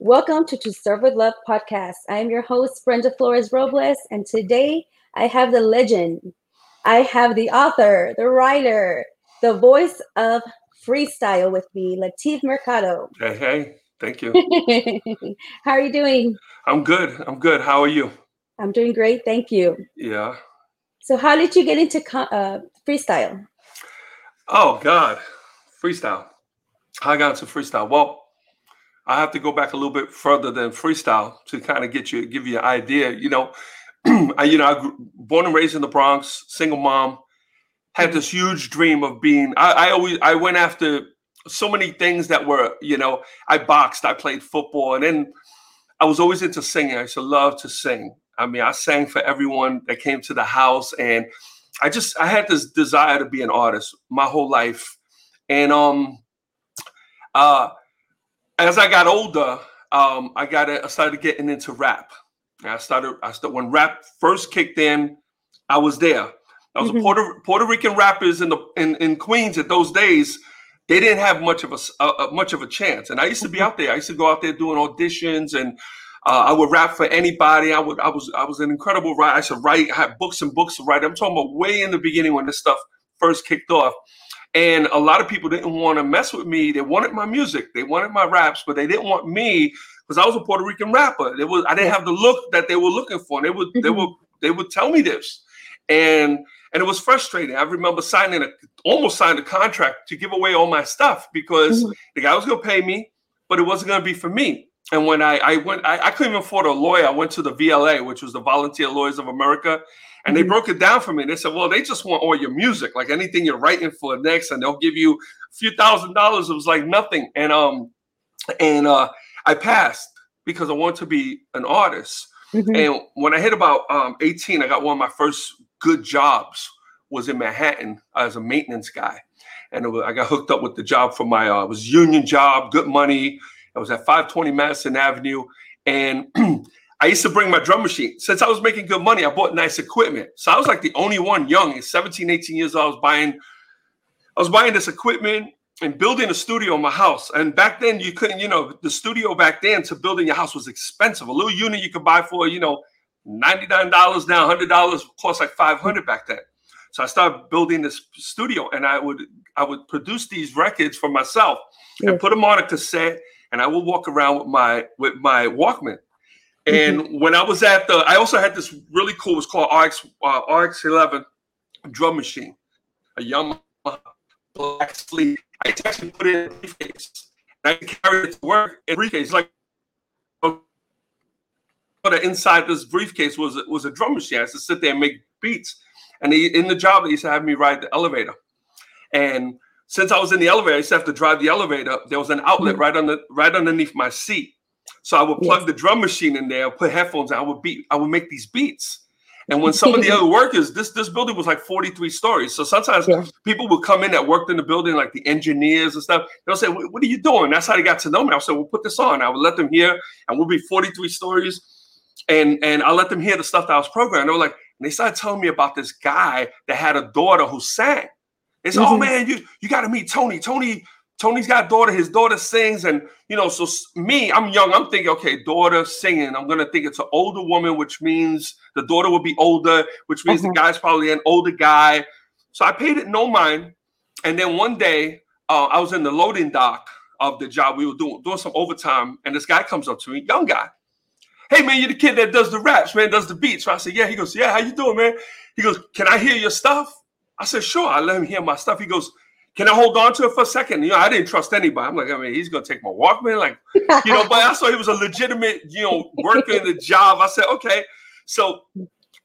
Welcome to To Serve with Love podcast. I am your host, Brenda Flores Robles, and today I have the legend. I have the author, the writer, the voice of freestyle with me, Latif Mercado. Hey, hey, thank you. How are you doing? I'm good. I'm good. How are you? I'm doing great. Thank you. Yeah. So, how did you get into uh, freestyle? Oh, God. Freestyle. I got into freestyle. Well, I have to go back a little bit further than freestyle to kind of get you, give you an idea. You know, I, you know, I grew, born and raised in the Bronx, single mom, had this huge dream of being. I, I always, I went after so many things that were, you know, I boxed, I played football, and then I was always into singing. I used to love to sing. I mean, I sang for everyone that came to the house, and I just, I had this desire to be an artist my whole life, and um, uh as I got older, um, I got I started getting into rap. I started I started when rap first kicked in, I was there. I was mm-hmm. a Puerto Puerto Rican rappers in the in, in Queens at those days. They didn't have much of a, a, much of a chance, and I used to be mm-hmm. out there. I used to go out there doing auditions, and uh, I would rap for anybody. I would I was I was an incredible writer. I should write. I had books and books to write. I'm talking about way in the beginning when this stuff first kicked off. And a lot of people didn't want to mess with me. They wanted my music, they wanted my raps, but they didn't want me because I was a Puerto Rican rapper. It was I didn't have the look that they were looking for. And they would mm-hmm. they would they would tell me this, and and it was frustrating. I remember signing a almost signed a contract to give away all my stuff because mm-hmm. the guy was going to pay me, but it wasn't going to be for me. And when I, I went, I, I couldn't even afford a lawyer. I went to the VLA, which was the Volunteer Lawyers of America, and they broke it down for me. They said, well, they just want all your music, like anything you're writing for next, and they'll give you a few thousand dollars. It was like nothing. And um, and uh, I passed because I wanted to be an artist. Mm-hmm. And when I hit about um 18, I got one of my first good jobs was in Manhattan as a maintenance guy. And was, I got hooked up with the job for my uh, it was union job, good money. I was at 520 Madison Avenue. And I used to bring my drum machine. Since I was making good money, I bought nice equipment. So I was like the only one young, 17, 18 years old. I was buying, I was buying this equipment and building a studio in my house. And back then you couldn't, you know, the studio back then to building your house was expensive. A little unit you could buy for, you know, $99 now, $100 cost like 500 back then. So I started building this studio and I would I would produce these records for myself and put them on a cassette and I would walk around with my with my Walkman and mm-hmm. when I was at the, I also had this really cool. It's called RX uh, RX eleven drum machine, a Yamaha black sleeve. I actually put it in a briefcase. And I carried it to work in a briefcase. Like, but inside this briefcase was was a drum machine. I used to sit there and make beats. And he, in the job, he used to have me ride the elevator. And since I was in the elevator, I used to have to drive the elevator. There was an outlet mm-hmm. right on the right underneath my seat. So I would plug yes. the drum machine in there, put headphones, and I would beat, I would make these beats. And when some of the other workers, this this building was like 43 stories. So sometimes yeah. people would come in that worked in the building, like the engineers and stuff. They'll say, What are you doing? That's how they got to know me. I said, Well, put this on. I would let them hear, and we'll be 43 stories. And and I let them hear the stuff that I was programming. They were like, and they started telling me about this guy that had a daughter who sang. They said, oh, mm-hmm. Oh man, you you gotta meet Tony. Tony Tony's got a daughter. His daughter sings, and you know, so me, I'm young. I'm thinking, okay, daughter singing. I'm gonna think it's an older woman, which means the daughter will be older, which means the mm-hmm. guy's probably an older guy. So I paid it no mind. And then one day, uh, I was in the loading dock of the job we were doing, doing some overtime, and this guy comes up to me, young guy. Hey man, you're the kid that does the raps, man, does the beats. So I said, yeah. He goes, yeah. How you doing, man? He goes, can I hear your stuff? I said, sure. I let him hear my stuff. He goes can I hold on to it for a second? You know, I didn't trust anybody. I'm like, I mean, he's gonna take my Walkman, like, you know. but I saw he was a legitimate, you know, working in the job. I said, okay. So,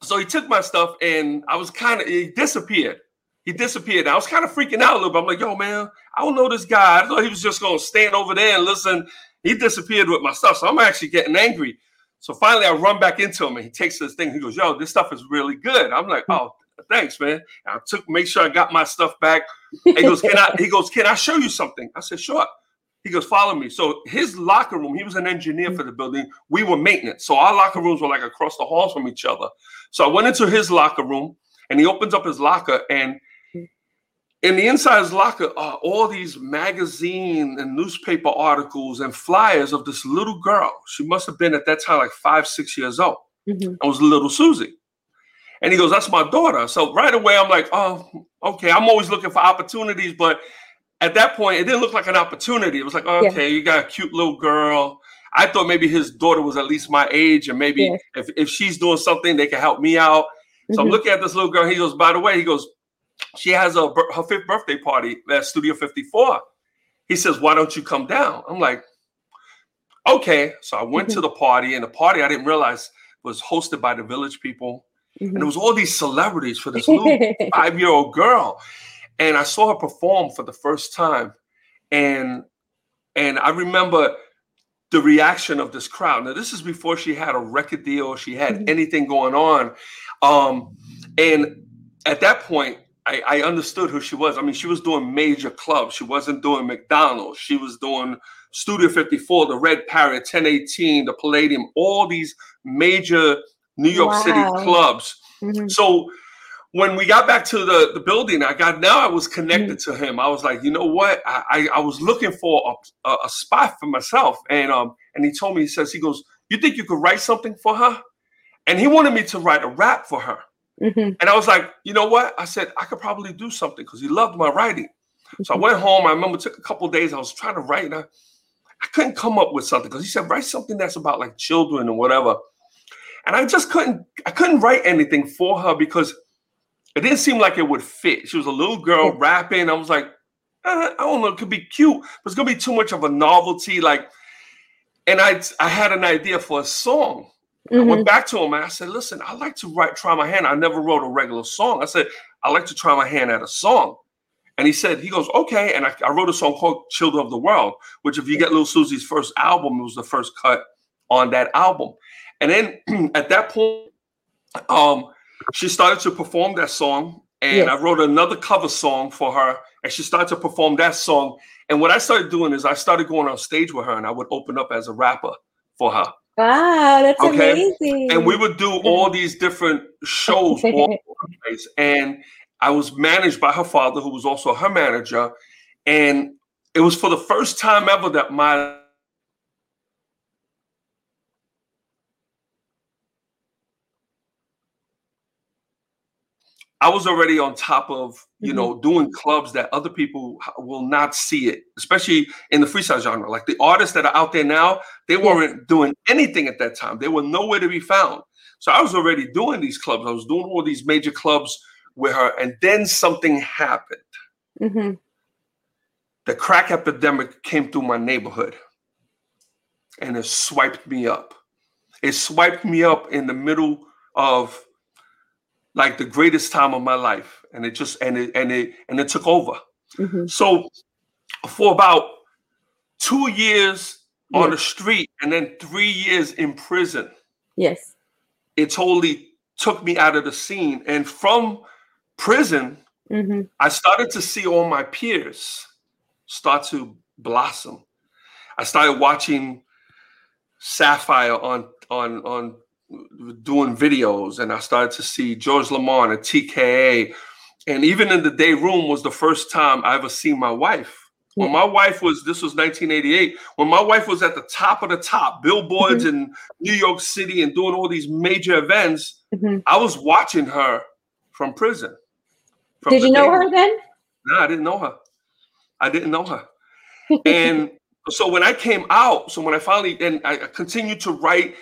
so he took my stuff, and I was kind of he disappeared. He disappeared. I was kind of freaking out a little bit. I'm like, yo, man, I don't know this guy. I thought he was just gonna stand over there and listen. He disappeared with my stuff, so I'm actually getting angry. So finally, I run back into him, and he takes this thing. He goes, "Yo, this stuff is really good." I'm like, hmm. "Oh, thanks, man. And I took make sure I got my stuff back. And he goes, Can I he goes, Can I show you something? I said, Sure. He goes, Follow me. So his locker room, he was an engineer for the building. We were maintenance. So our locker rooms were like across the halls from each other. So I went into his locker room and he opens up his locker and in the insider's locker are all these magazine and newspaper articles and flyers of this little girl. She must have been at that time like five, six years old. Mm-hmm. I was little Susie. And he goes, That's my daughter. So right away, I'm like, Oh, okay. I'm always looking for opportunities. But at that point, it didn't look like an opportunity. It was like, Okay, yeah. you got a cute little girl. I thought maybe his daughter was at least my age. And maybe yeah. if, if she's doing something, they can help me out. So mm-hmm. I'm looking at this little girl. He goes, By the way, he goes, She has a her fifth birthday party at Studio 54. He says, Why don't you come down? I'm like, Okay. So I went mm-hmm. to the party, and the party I didn't realize was hosted by the village people Mm-hmm. And it was all these celebrities for this little five year old girl. And I saw her perform for the first time. And and I remember the reaction of this crowd. Now, this is before she had a record deal, she had mm-hmm. anything going on. Um, and at that point, I, I, understood who she was. I mean, she was doing major clubs. She wasn't doing McDonald's. She was doing Studio 54, the Red Parrot, 1018, the Palladium, all these major New York wow. City clubs. Mm-hmm. So when we got back to the, the building, I got now I was connected mm-hmm. to him. I was like, you know what? I, I, I was looking for a, a, spot for myself. And um and he told me, he says, he goes, You think you could write something for her? And he wanted me to write a rap for her. Mm-hmm. And I was like, you know what? I said, I could probably do something because he loved my writing. So I mm-hmm. went home. I remember it took a couple days. I was trying to write and I, I couldn't come up with something because he said, write something that's about like children and whatever and I just couldn't I couldn't write anything for her because it didn't seem like it would fit. She was a little girl rapping. I was like, uh, I don't know, it could be cute, but it's gonna be too much of a novelty. Like, and I I had an idea for a song. Mm-hmm. I went mm-hmm. back to him and I said, listen, I like to write, try my hand. I never wrote a regular song. I said, I like to try my hand at a song. And he said, he goes, okay. And I, I wrote a song called Children of the World, which if you get Little Susie's first album, it was the first cut on that album. And then at that point, um, she started to perform that song, and yes. I wrote another cover song for her, and she started to perform that song. And what I started doing is I started going on stage with her, and I would open up as a rapper for her. Wow, that's okay? amazing! And we would do all these different shows all over the place, and I was managed by her father, who was also her manager, and it was for the first time ever that my I was already on top of you mm-hmm. know doing clubs that other people will not see it, especially in the freestyle genre. Like the artists that are out there now, they weren't doing anything at that time. They were nowhere to be found. So I was already doing these clubs. I was doing all these major clubs with her, and then something happened. Mm-hmm. The crack epidemic came through my neighborhood, and it swiped me up. It swiped me up in the middle of like the greatest time of my life and it just and it and it and it took over mm-hmm. so for about two years yes. on the street and then three years in prison yes it totally took me out of the scene and from prison mm-hmm. i started to see all my peers start to blossom i started watching Safire on on on doing videos and I started to see George Lamond and TKA. And even in the day room was the first time I ever seen my wife. When my wife was, this was 1988, when my wife was at the top of the top, billboards mm-hmm. in New York City and doing all these major events, mm-hmm. I was watching her from prison. From Did you know her then? No, I didn't know her. I didn't know her. and so when I came out, so when I finally, and I continued to write,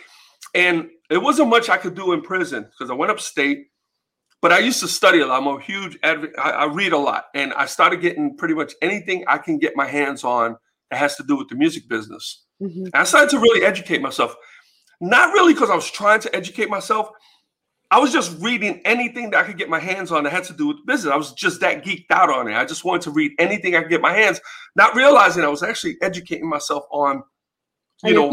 and it wasn't much I could do in prison because I went upstate, but I used to study a lot. I'm a huge advocate. I, I read a lot, and I started getting pretty much anything I can get my hands on that has to do with the music business. Mm-hmm. I started to really educate myself. Not really because I was trying to educate myself. I was just reading anything that I could get my hands on that had to do with business. I was just that geeked out on it. I just wanted to read anything I could get my hands, not realizing I was actually educating myself on, you know,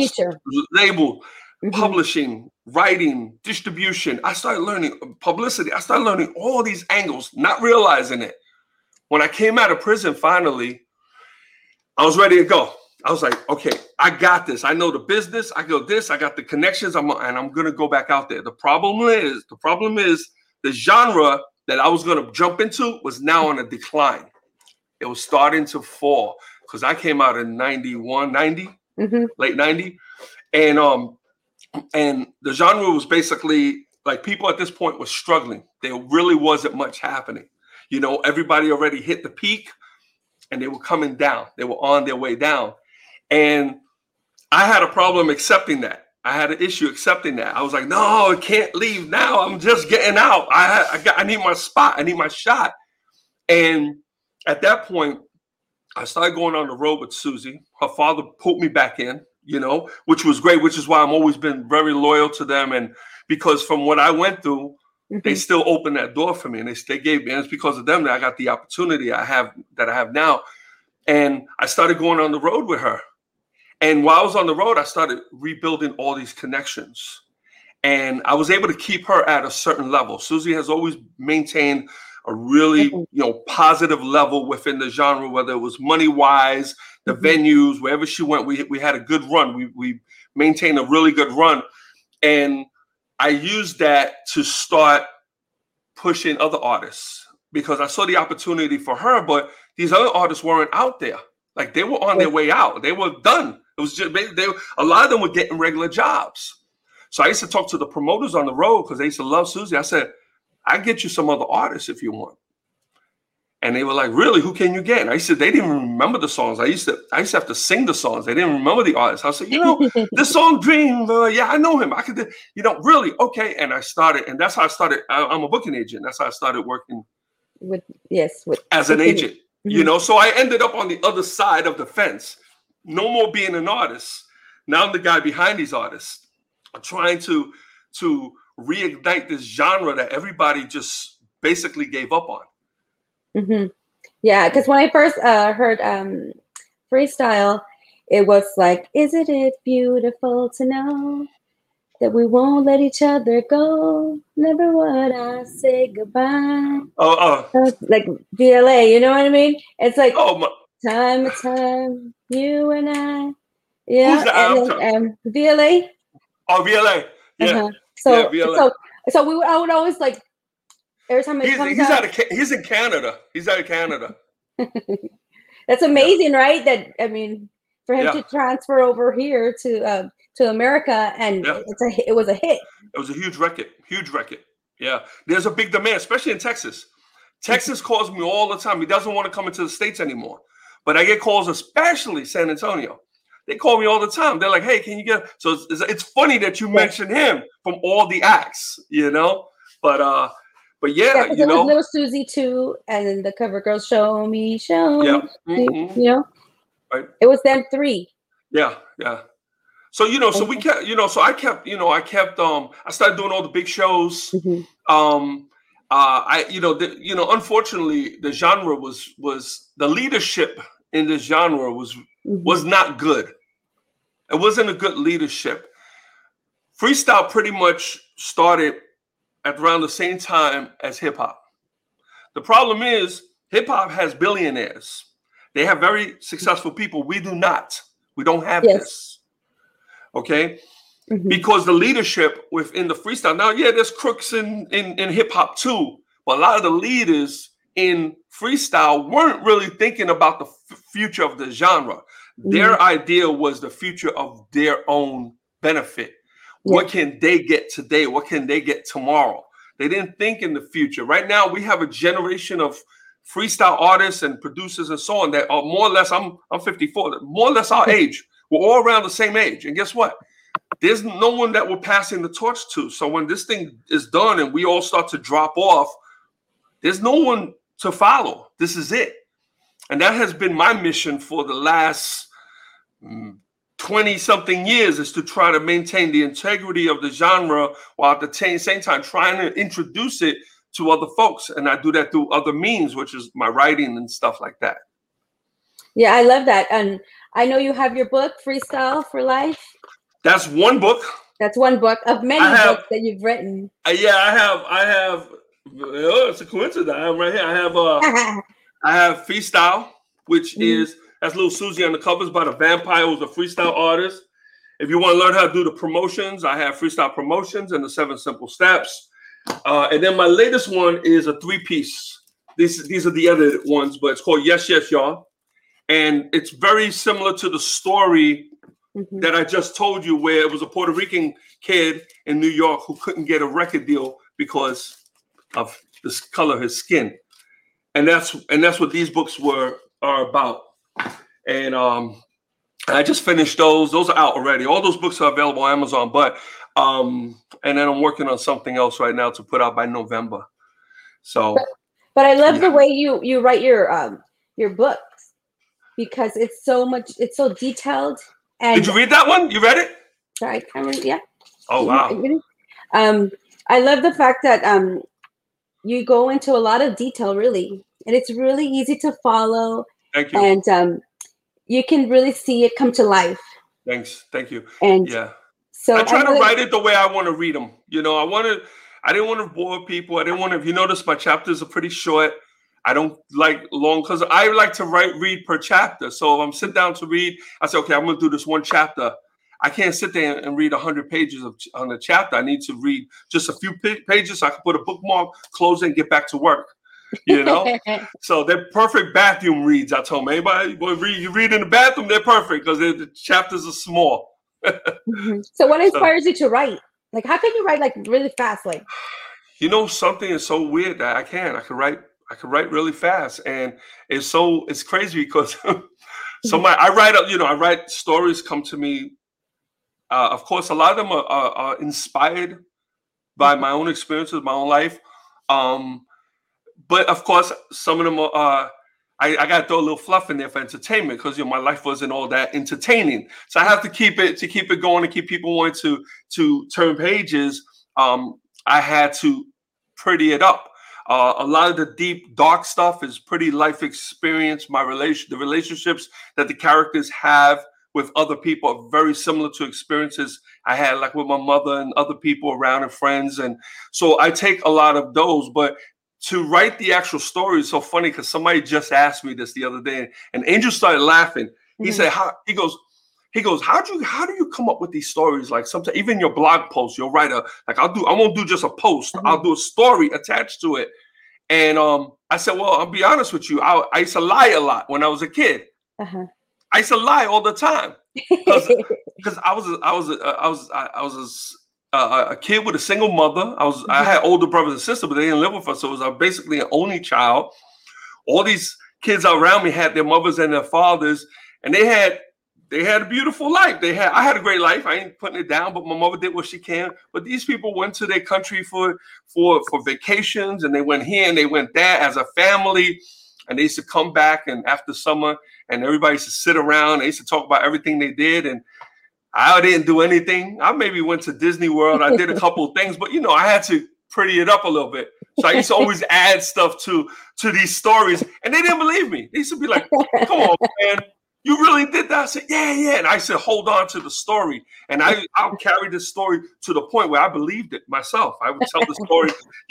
label, mm-hmm. publishing, writing, distribution. I started learning publicity. I started learning all these angles, not realizing it. When I came out of prison finally, I was ready to go. I was like, okay, I got this. I know the business. I go this. I got the connections. I'm and I'm gonna go back out there. The problem is, the problem is the genre that I was gonna jump into was now on a decline. It was starting to fall because I came out in 91, 90, Mhm. late 90. And um and the genre was basically like people at this point were struggling. There really wasn't much happening. You know, everybody already hit the peak and they were coming down. They were on their way down. And I had a problem accepting that. I had an issue accepting that. I was like, no, I can't leave now. I'm just getting out. I I got I need my spot. I need my shot. And at that point, I started going on the road with Susie. Her father put me back in, you know, which was great, which is why I'm always been very loyal to them. And because from what I went through, they Mhm. still opened that door for me and they, they gave me, and it's because of them that I got the opportunity I have that I have now. And I started going on the road with her. And while I was on the road, I started rebuilding all these connections. And I was able to keep her at a certain level. Susie has always maintained a really, you know, positive level within the genre, whether it was money wise, the Mhm. venues, wherever she went, we, we had a good run. We, we maintained a really good run. And I used that to start pushing other artists because I saw the opportunity for her, but these other artists weren't out there. Like they were on their way out. They were done. It was just they, they a lot of them were getting regular jobs. So I used to talk to the promoters on the road because they used to love Susie. I said, I get you some other artists if you want. And they were like, really? Who can you get? And I said, they didn't even remember the songs. I used to I used to have to sing the songs. They didn't remember the artists. I said, you know, this song Dream, uh, yeah, I know him. I could, you know, really, okay. And I started, and that's how I started. I, I'm a booking agent. That's how I started working with yes, with as an agent. You Mhm. know, so I ended up on the other side of the fence. No more being an artist. Now I'm the guy behind these artists, trying to to reignite this genre that everybody just basically gave up on. Mhm. Yeah, because when I first uh, heard um, freestyle, it was like, "Isn't it beautiful to know that we won't let each other go? Never would I say goodbye." Oh, oh, Uh, Like VLA, you know what I mean? It's like oh, my, time time, you and I. Yeah, Who's? I'm and um, VLA. oh, VLA. Yeah, Uh-huh. So, Yeah, so, so we. would- I would always like every time it he's, comes he's out. out of he's in Canada. He's out of Canada. That's amazing, right? That I mean, for him Yeah. to transfer over here to uh, to America, and Yeah. it's a it was a hit. It was a huge record, huge record. Yeah, there's a big demand, especially in Texas. Texas calls me all the time. He doesn't want to come into the states anymore, but I get calls, especially San Antonio. They call me all the time. They're like, "Hey, can you get?" So it's, it's, funny that you mentioned him from all the acts, you know. But uh, but Yeah, yeah, you know, Little Susie too, and then the cover girl, show me, show yeah, me, mhm, you know. Right. It was them three. yeah, yeah. So you know, so we kept, you know, so I kept, you know, I kept, um, I started doing all the big shows. Mhm. um uh i you know the, you know unfortunately the genre was was the leadership in this genre was. Was not good. It wasn't a good leadership. Freestyle pretty much started at around the same time as hip-hop the problem is hip-hop has billionaires. They have very successful people. We do not. We don't have Yes. this. Okay? Mhm. because the leadership within the freestyle now yeah there's crooks in in, in hip-hop too but a lot of the leaders in freestyle weren't really thinking about the f- future of the genre their mm-hmm. idea was the future of their own benefit. What can they get today? What can they get tomorrow? They didn't think in the future. Right now we have a generation of freestyle artists and producers and so on that are more or less i'm i'm 54 more or less our age. We're all around the same age. And guess what? There's no one that we're passing the torch to. So when this thing is done and we all start to drop off, there's no one to follow. This is it. And that has been my mission for the last 20 something years is to try to maintain the integrity of the genre while at the same time trying to introduce it to other folks. And I do that through other means, which is my writing and stuff like that. Yeah, I love that. And I know you have your book, Freestyle for Life. That's one book. That's one book of many have- books that you've written. Uh, yeah, I have, I have, oh, it's a coincidence. I have right here. I have, uh, I have freestyle, which Mhm. is that's little Susie on the covers by the Vampire, who's a freestyle artist. If you want to learn how to do the promotions, I have freestyle promotions and the seven simple steps. Uh, and then my latest one is a three piece these these are the edited ones, but it's called Yes Yes Y'all, and it's very similar to the story Mhm. that I just told you, where it was a Puerto Rican kid in New York who couldn't get a record deal because of the color of his skin, and that's and that's what these books were are about. And um, I just finished those; those are out already. All those books are available on Amazon, but um, and then I'm working on something else right now to put out by November. So But I love the way you you write your um your books because it's so much it's so detailed and did you read that one? You read it? sorry, I can't really- yeah. Oh wow! Um, I love the fact that um, you go into a lot of detail, really, and it's really easy to follow, Thank you. and um, you can really see it come to life. Thanks. Thank you. And Yeah. so I try to really- write it the way I want to read them. You know, I want to. I didn't want to bore people. I didn't want to. If you notice, my chapters are pretty short. I don't like long because I like to write read per chapter. So if I'm sitting down to read, I say, okay, I'm going to do this one chapter. I can't sit there and read 100 pages of, on a chapter. I need to read just a few pages. So I can put a bookmark, close it, and get back to work. You know, so they're perfect bathroom reads. I told them, anybody well, read, you read in the bathroom, they're perfect because the chapters are small. Mhm. so what inspires you to write? Like, how can you write like really fast? Like, you know something is so weird that I can. I can write. I can write really fast, and it's so it's crazy because so my I write. up. You know, I write stories come to me. Uh, of course, a lot of them are, are, are inspired by my own experiences, my own life. Um, but of course, some of them are. Uh, I, I got to throw a little fluff in there for entertainment because you know my life wasn't all that entertaining. So I have to keep it to keep it going and keep people wanting to to turn pages. Um, I had to pretty it up. Uh, a lot of the deep, dark stuff is pretty life experience. My relation, the relationships that the characters have with other people are very similar to experiences I had, like with my mother and other people around and friends. And so I take a lot of those. But to write the actual story is so funny because somebody just asked me this the other day, and Angel started laughing. He Mhm. said, "How?" He goes, he goes, how do you how do you come up with these stories? Like sometimes even your blog post, you'll write a like I'll do I won't do just a post, I'll do a story attached to it. And um, I said, well, I'll be honest with you, I, I used to lie a lot when I was a kid. uh-huh. I used to lie all the time because I was I was I was I, I was a s- a, kid with a single mother. I was I had older brothers and sisters, but they didn't live with us, so it was uh, basically an only child. All these kids around me had their mothers and their fathers, and they had they had a beautiful life. They had I had a great life. I ain't putting it down, but my mother did what she can. But these people went to their country for for for vacations, and they went here and they went there as a family, and they used to come back and after summer, and everybody used to sit around. They used to talk about everything they did, and I didn't do anything. I maybe went to Disney World. I did a couple of things, but you know, I had to pretty it up a little bit. So I used to always add stuff to to these stories, and they didn't believe me. They used to be like, "Come on, man, you really did that?" I said, "Yeah, yeah." And I said, "Hold on to the story," and I I'll carry this story to the point where I believed it myself. I would tell the story,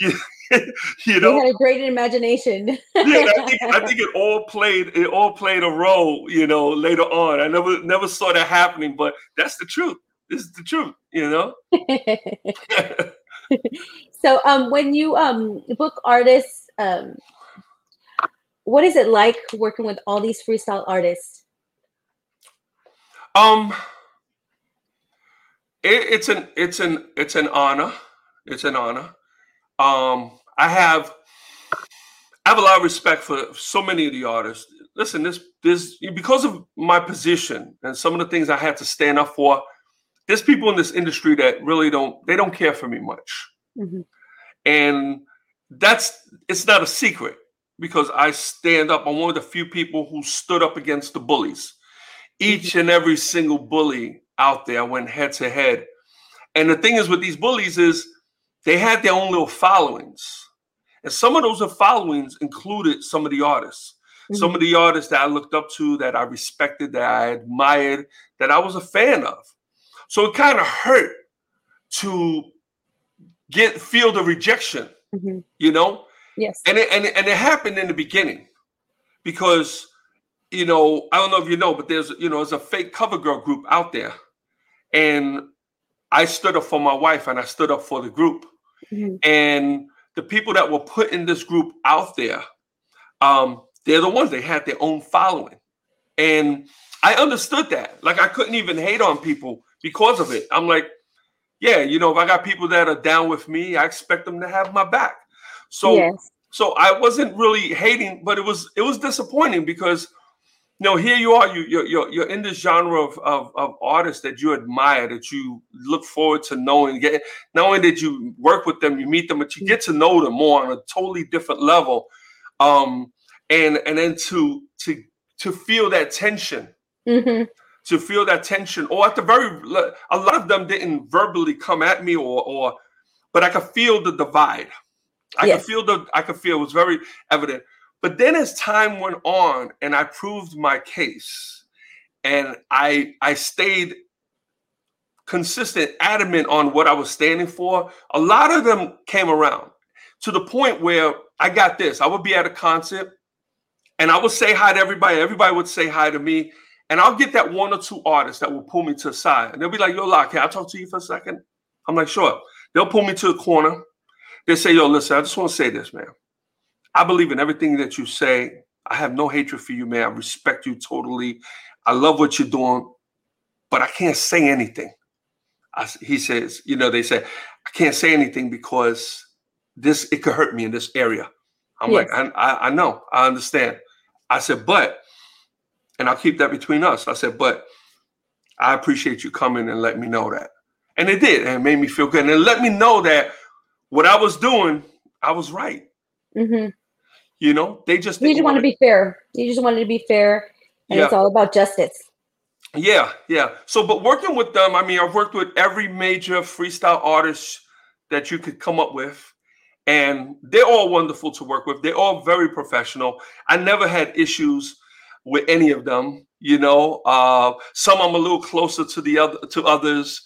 you, know. you had a great imagination. yeah, I think, I think it all played it all played a role, you know, later on. I never never saw that happening, but that's the truth. This is the truth, you know. so um when you um book artists um what is it like working with all these freestyle artists um it, it's an it's an it's an honor. It's an honor. Um I have I have a lot of respect for so many of the artists. Listen, this this because of my position and some of the things I had to stand up for, there's people in this industry that really don't they don't care for me much. Mhm. And that's it's not a secret because I stand up. I'm one of the few people who stood up against the bullies. Each and every single bully out there went head to head. And the thing is with these bullies is they had their own little followings. And some of those followings included some of the artists. Some of the artists that I looked up to, that I respected, that I admired, that I was a fan of. So it kind of hurt to get feel the rejection, Mhm. you know? yes and it, and it, and it happened in the beginning because you know I don't know if you know, but there's you know there's a fake cover girl group out there, and I stood up for my wife and I stood up for the group, Mhm. and the people that were putting this group out there um, they're the ones they had their own following, and I understood that. Like I couldn't even hate on people because of it. I'm like, yeah, you know, if I got people that are down with me, I expect them to have my back. So, yes. so I wasn't really hating, but it was it was disappointing because know, here you are, you you're you're, you're in this genre of, of, of artists that you admire, that you look forward to knowing, get knowing that you work with them, you meet them, but you get to know them more on a totally different level. Um, and and then to to to feel that tension. Mm-hmm. To feel that tension, or at the very, a lot of them didn't verbally come at me, or, or, but I could feel the divide. I yes. could feel the, I could feel it was very evident. But then as time went on and I proved my case and I I stayed consistent, adamant on what I was standing for, a lot of them came around to the point where I got this. I would be at a concert and I would say hi to everybody. Everybody would say hi to me. And I'll get that one or two artists that will pull me to the side. And they'll be like, yo, Lock, can I talk to you for a second? I'm like, sure. They'll pull me to the corner. They say, yo, listen, I just want to say this, man. I believe in everything that you say. I have no hatred for you, man. I respect you totally. I love what you're doing, but I can't say anything. I, he says, you know, they say, I can't say anything because this, it could hurt me in this area. I'm yes. like, I, I, I know, I understand. I said, but, and I'll keep that between us. I said, but I appreciate you coming and let me know that. And it did, and it made me feel good. And it let me know that what I was doing, I was right. Mm-hmm. You know, they just you just want to be fair. You just wanted to be fair, and yeah. it's all about justice. Yeah, yeah. So, but working with them, I mean, I've worked with every major freestyle artist that you could come up with, and they're all wonderful to work with. They're all very professional. I never had issues with any of them. You know, uh, some I'm a little closer to the other to others,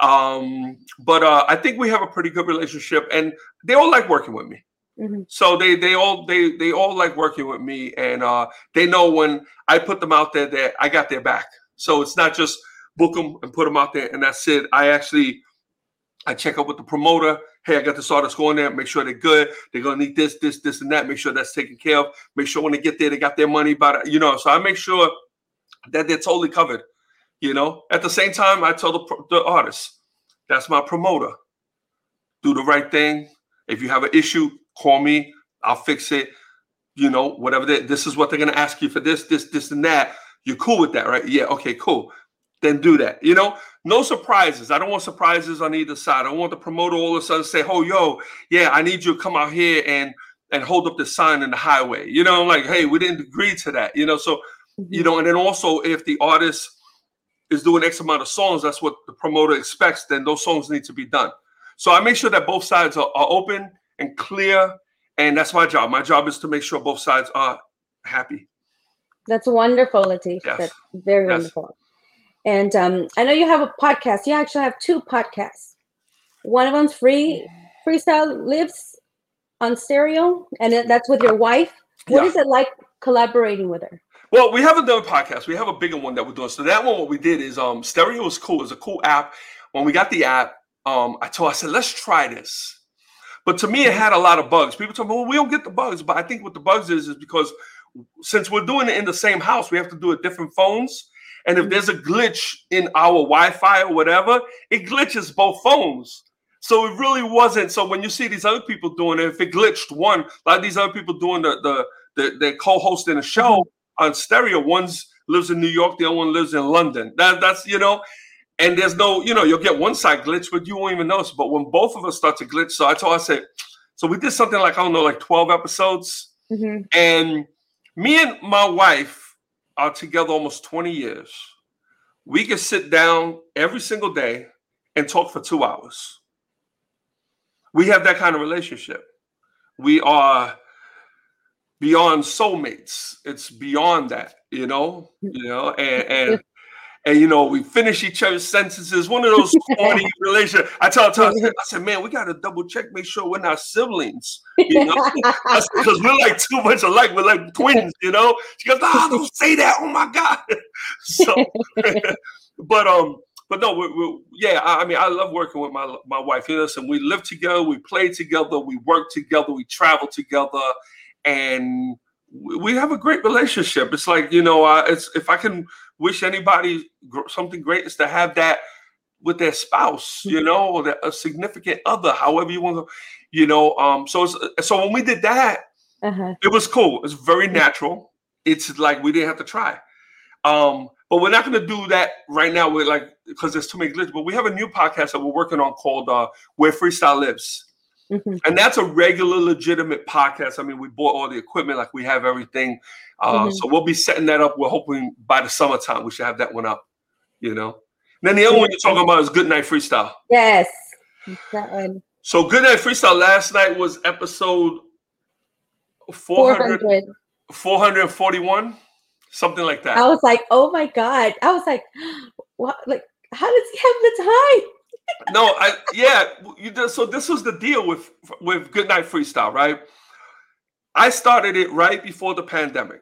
um, but uh, I think we have a pretty good relationship, and they all like working with me. Mm-hmm. So they they all they they all like working with me, and uh, they know when I put them out there that I got their back. So it's not just book them and put them out there, and that's it. I actually I check up with the promoter. Hey, I got this artist going there. Make sure they're good. They're gonna need this, this, this, and that. Make sure that's taken care of. Make sure when they get there, they got their money. But you know, so I make sure that they're totally covered. You know, at the same time, I tell the, the artist, that's my promoter. Do the right thing. If you have an issue, Call me. I'll fix it. You know, whatever. They, this is what they're gonna ask you for this, this, this, and that. You're cool with that, right? Yeah. Okay. Cool. Then do that. You know, no surprises. I don't want surprises on either side. I don't want the promoter all of a sudden say, "Oh, yo, yeah, I need you to come out here and and hold up the sign in the highway." You know, like, hey, we didn't agree to that. You know, so mm-hmm. you know, and then also if the artist is doing X amount of songs, that's what the promoter expects. Then those songs need to be done. So I make sure that both sides are, are open and clear. And that's my job. My job is to make sure both sides are happy. That's wonderful, Latif. Yes. That's very yes. wonderful. And um, I know you have a podcast. You actually have two podcasts. One of them's free freestyle lives on stereo, and that's with your wife. What yeah. is it like collaborating with her? Well, we haven't done a podcast. We have a bigger one that we're doing. So that one, what we did is um stereo is cool. It's a cool app. When we got the app, um, I told I said, let's try this. But to me, it had a lot of bugs. People me, well, we don't get the bugs. But I think what the bugs is, is because since we're doing it in the same house, we have to do it different phones. And if mm-hmm. there's a glitch in our Wi-Fi or whatever, it glitches both phones. So it really wasn't. So when you see these other people doing it, if it glitched one, like these other people doing the the the, the co-hosting a show mm-hmm. on stereo, one's lives in New York, the other one lives in London. That that's you know, and there's no, you know, you'll get one side glitch, but you won't even notice. But when both of us start to glitch, so I told I said, so we did something like I don't know, like 12 episodes. Mm-hmm. And me and my wife are together almost 20 years. We can sit down every single day and talk for two hours. We have that kind of relationship. We are beyond soulmates. It's beyond that, you know, you know, and, and and you know we finish each other's sentences. One of those corny relations. I tell, I, said, I man, we got to double check, make sure we're not siblings. You know, because we're like too much alike. We're like twins. You know. She goes, oh, don't say that. Oh my god. so, but um. But no, we, we, yeah, I, I, mean, I love working with my my wife. You listen, we live together, we play together, we work together, we travel together, and we have a great relationship. It's like you know, uh, it's if I can wish anybody something great is to have that with their spouse, you know, or their, a significant other, however you want to, you know. Um, so it's, so when we did that, uh-huh. it was cool. It's very natural. It's like we didn't have to try. Um, but we're not going to do that right now. We're like because there's too many glitches. But we have a new podcast that we're working on called uh, "Where Freestyle Lives." Mm-hmm. And that's a regular, legitimate podcast. I mean, we bought all the equipment, like we have everything. Uh, mm-hmm. So we'll be setting that up. We're hoping by the summertime we should have that one up. You know. And then the other one you're talking about is Good Night Freestyle. Yes, that one. So Good Night Freestyle last night was episode 400, 400. 441, something like that. I was like, oh my god! I was like, what? Like, how does he have the time? No, I yeah. You just, so this was the deal with with Good Night Freestyle, right? I started it right before the pandemic.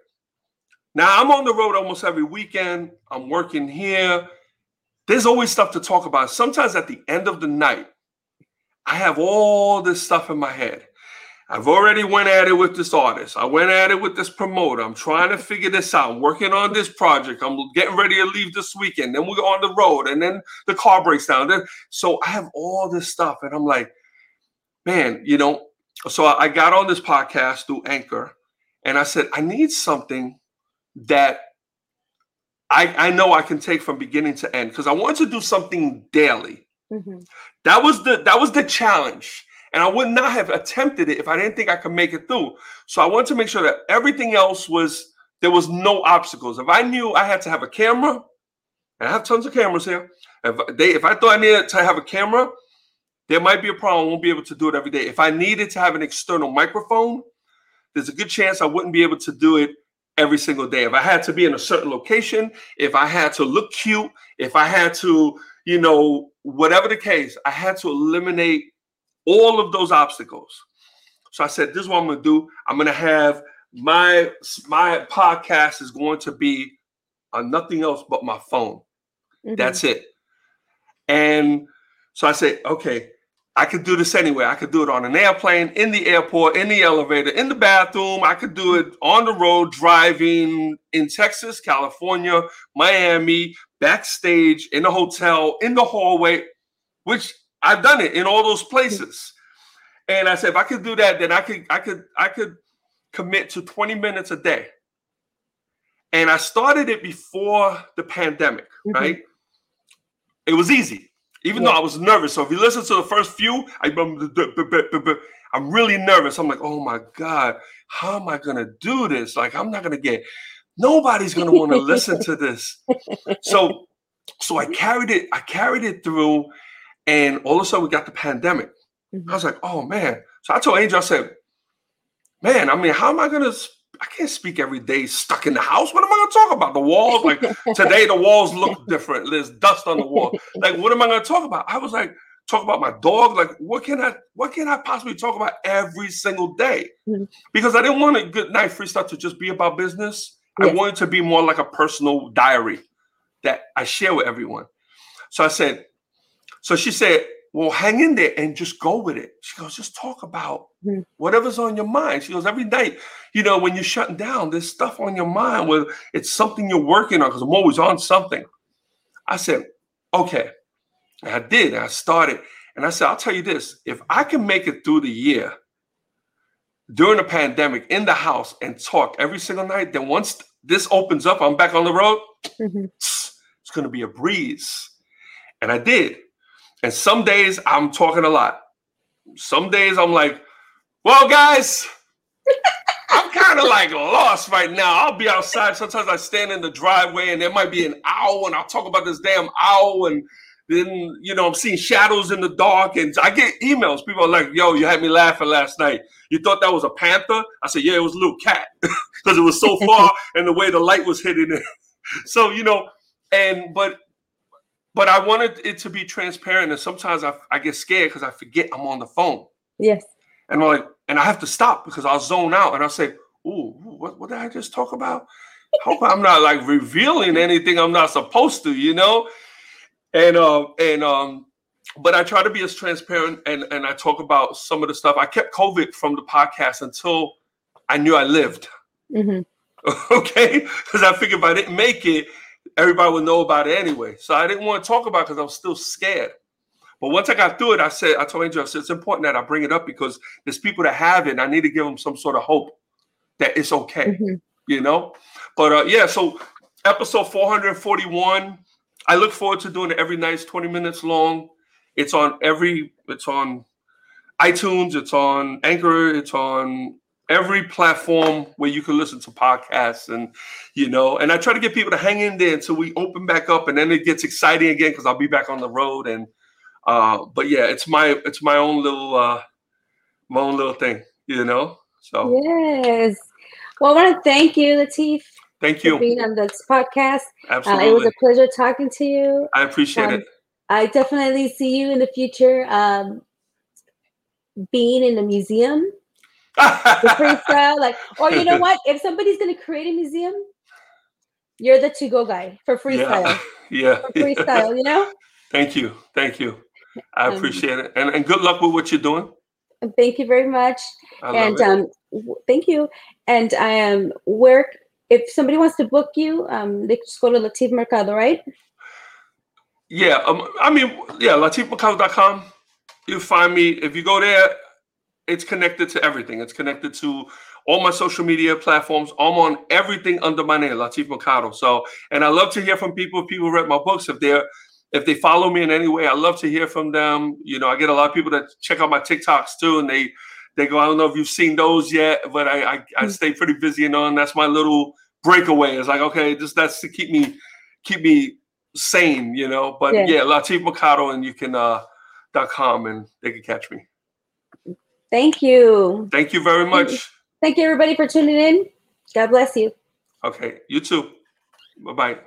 Now I'm on the road almost every weekend. I'm working here. There's always stuff to talk about. Sometimes at the end of the night, I have all this stuff in my head. I've already went at it with this artist. I went at it with this promoter. I'm trying to figure this out. I'm working on this project. I'm getting ready to leave this weekend. Then we're on the road, and then the car breaks down. Then so I have all this stuff, and I'm like, man, you know. So I got on this podcast through Anchor, and I said I need something that I I know I can take from beginning to end because I want to do something daily. Mm-hmm. That was the that was the challenge and I would not have attempted it if I didn't think I could make it through. So I wanted to make sure that everything else was there was no obstacles. If I knew I had to have a camera, and I have tons of cameras here. If they if I thought I needed to have a camera, there might be a problem. I won't be able to do it every day. If I needed to have an external microphone, there's a good chance I wouldn't be able to do it every single day. If I had to be in a certain location, if I had to look cute, if I had to, you know, whatever the case, I had to eliminate all of those obstacles. So I said, this is what I'm gonna do. I'm gonna have my my podcast is going to be on nothing else but my phone. Mm-hmm. That's it. And so I said, okay, I could do this anywhere. I could do it on an airplane, in the airport, in the elevator, in the bathroom. I could do it on the road, driving in Texas, California, Miami, backstage, in a hotel, in the hallway, which I've done it in all those places. And I said, if I could do that, then I could, I could, I could commit to 20 minutes a day. And I started it before the pandemic, mm-hmm. right? It was easy, even yeah. though I was nervous. So if you listen to the first few, I, I'm really nervous. I'm like, oh my God, how am I gonna do this? Like, I'm not gonna get nobody's gonna want to listen to this. So so I carried it, I carried it through and all of a sudden we got the pandemic. Mm-hmm. I was like, oh man. So I told Angel, I said, man, I mean, how am I gonna I can't speak every day stuck in the house. What am I gonna talk about? The walls, like today the walls look different. There's dust on the wall. Like, what am I gonna talk about? I was like, talk about my dog. Like, what can I what can I possibly talk about every single day? Mm-hmm. Because I didn't want a good night freestyle to just be about business. Yes. I wanted to be more like a personal diary that I share with everyone. So I said, so she said, well, hang in there and just go with it. She goes, just talk about mm-hmm. whatever's on your mind. She goes, every night, you know, when you're shutting down, there's stuff on your mind where it's something you're working on because I'm always on something. I said, okay. And I did. I started. And I said, I'll tell you this if I can make it through the year during the pandemic in the house and talk every single night, then once this opens up, I'm back on the road, mm-hmm. it's going to be a breeze. And I did. And some days I'm talking a lot. Some days I'm like, well, guys, I'm kind of like lost right now. I'll be outside. Sometimes I stand in the driveway and there might be an owl and I'll talk about this damn owl. And then, you know, I'm seeing shadows in the dark. And I get emails. People are like, yo, you had me laughing last night. You thought that was a panther? I said, yeah, it was a little cat because it was so far and the way the light was hitting it. so, you know, and, but but I wanted it to be transparent. And sometimes I, I get scared because I forget I'm on the phone. Yes. And I'm like, and I have to stop because I'll zone out and I'll say, Ooh, what, what did I just talk about? Hope I'm not like revealing anything I'm not supposed to, you know? And um and um, but I try to be as transparent and and I talk about some of the stuff. I kept COVID from the podcast until I knew I lived. hmm okay? Because I figured if I didn't make it, everybody would know about it anyway. So I didn't want to talk about it because I was still scared. But once I got through it, I said, I told Angel, I said, it's important that I bring it up because there's people that have it and I need to give them some sort of hope that it's okay, hmm you know? But uh, yeah, so episode 441, I look forward to doing it every night. It's 20 minutes long. It's on every, it's on iTunes, it's on Anchor, it's on every platform where you can listen to podcasts and you know and i try to get people to hang in there until we open back up and then it gets exciting again because i'll be back on the road and uh but yeah it's my it's my own little uh my own little thing you know so Yes. Well, I want to thank you, Latif, thank for you being on this podcast. Uh, absolutely it was a pleasure talking to you. i appreciate um, it I definitely see you in the future um, being in a museum, the freestyle. Like, or you know what? If somebody's going to create a museum, you're the to go guy for freestyle. yeah For yeah freestyle, you know? thank you thank you i Um, appreciate it and, and good luck with what you're doing Thank you very much. and it um, w- thank you. And I am where if somebody wants to book you, um, they just go to Latif Mercado, right? Yeah, um, I mean, yeah, latifmercado.com. You find me. If you go there, it's connected to everything. It's connected to all my social media platforms. I'm on everything under my name, Latif Mercado. So, and I love to hear from people. If people read my books, if they're if they follow me in any way, I love to hear from them. You know, I get a lot of people that check out my TikToks too, and they they go, I don't know if you've seen those yet, but I I, I stay pretty busy and on. That's my little breakaway. It's like okay, just that's to keep me keep me sane, you know. But Yeah. yeah, Latif Mercado, and you can uh dot com, and they can catch me. Thank you. Thank you very much. Thank you, everybody, for tuning in. God bless you. Okay, you too. Bye bye.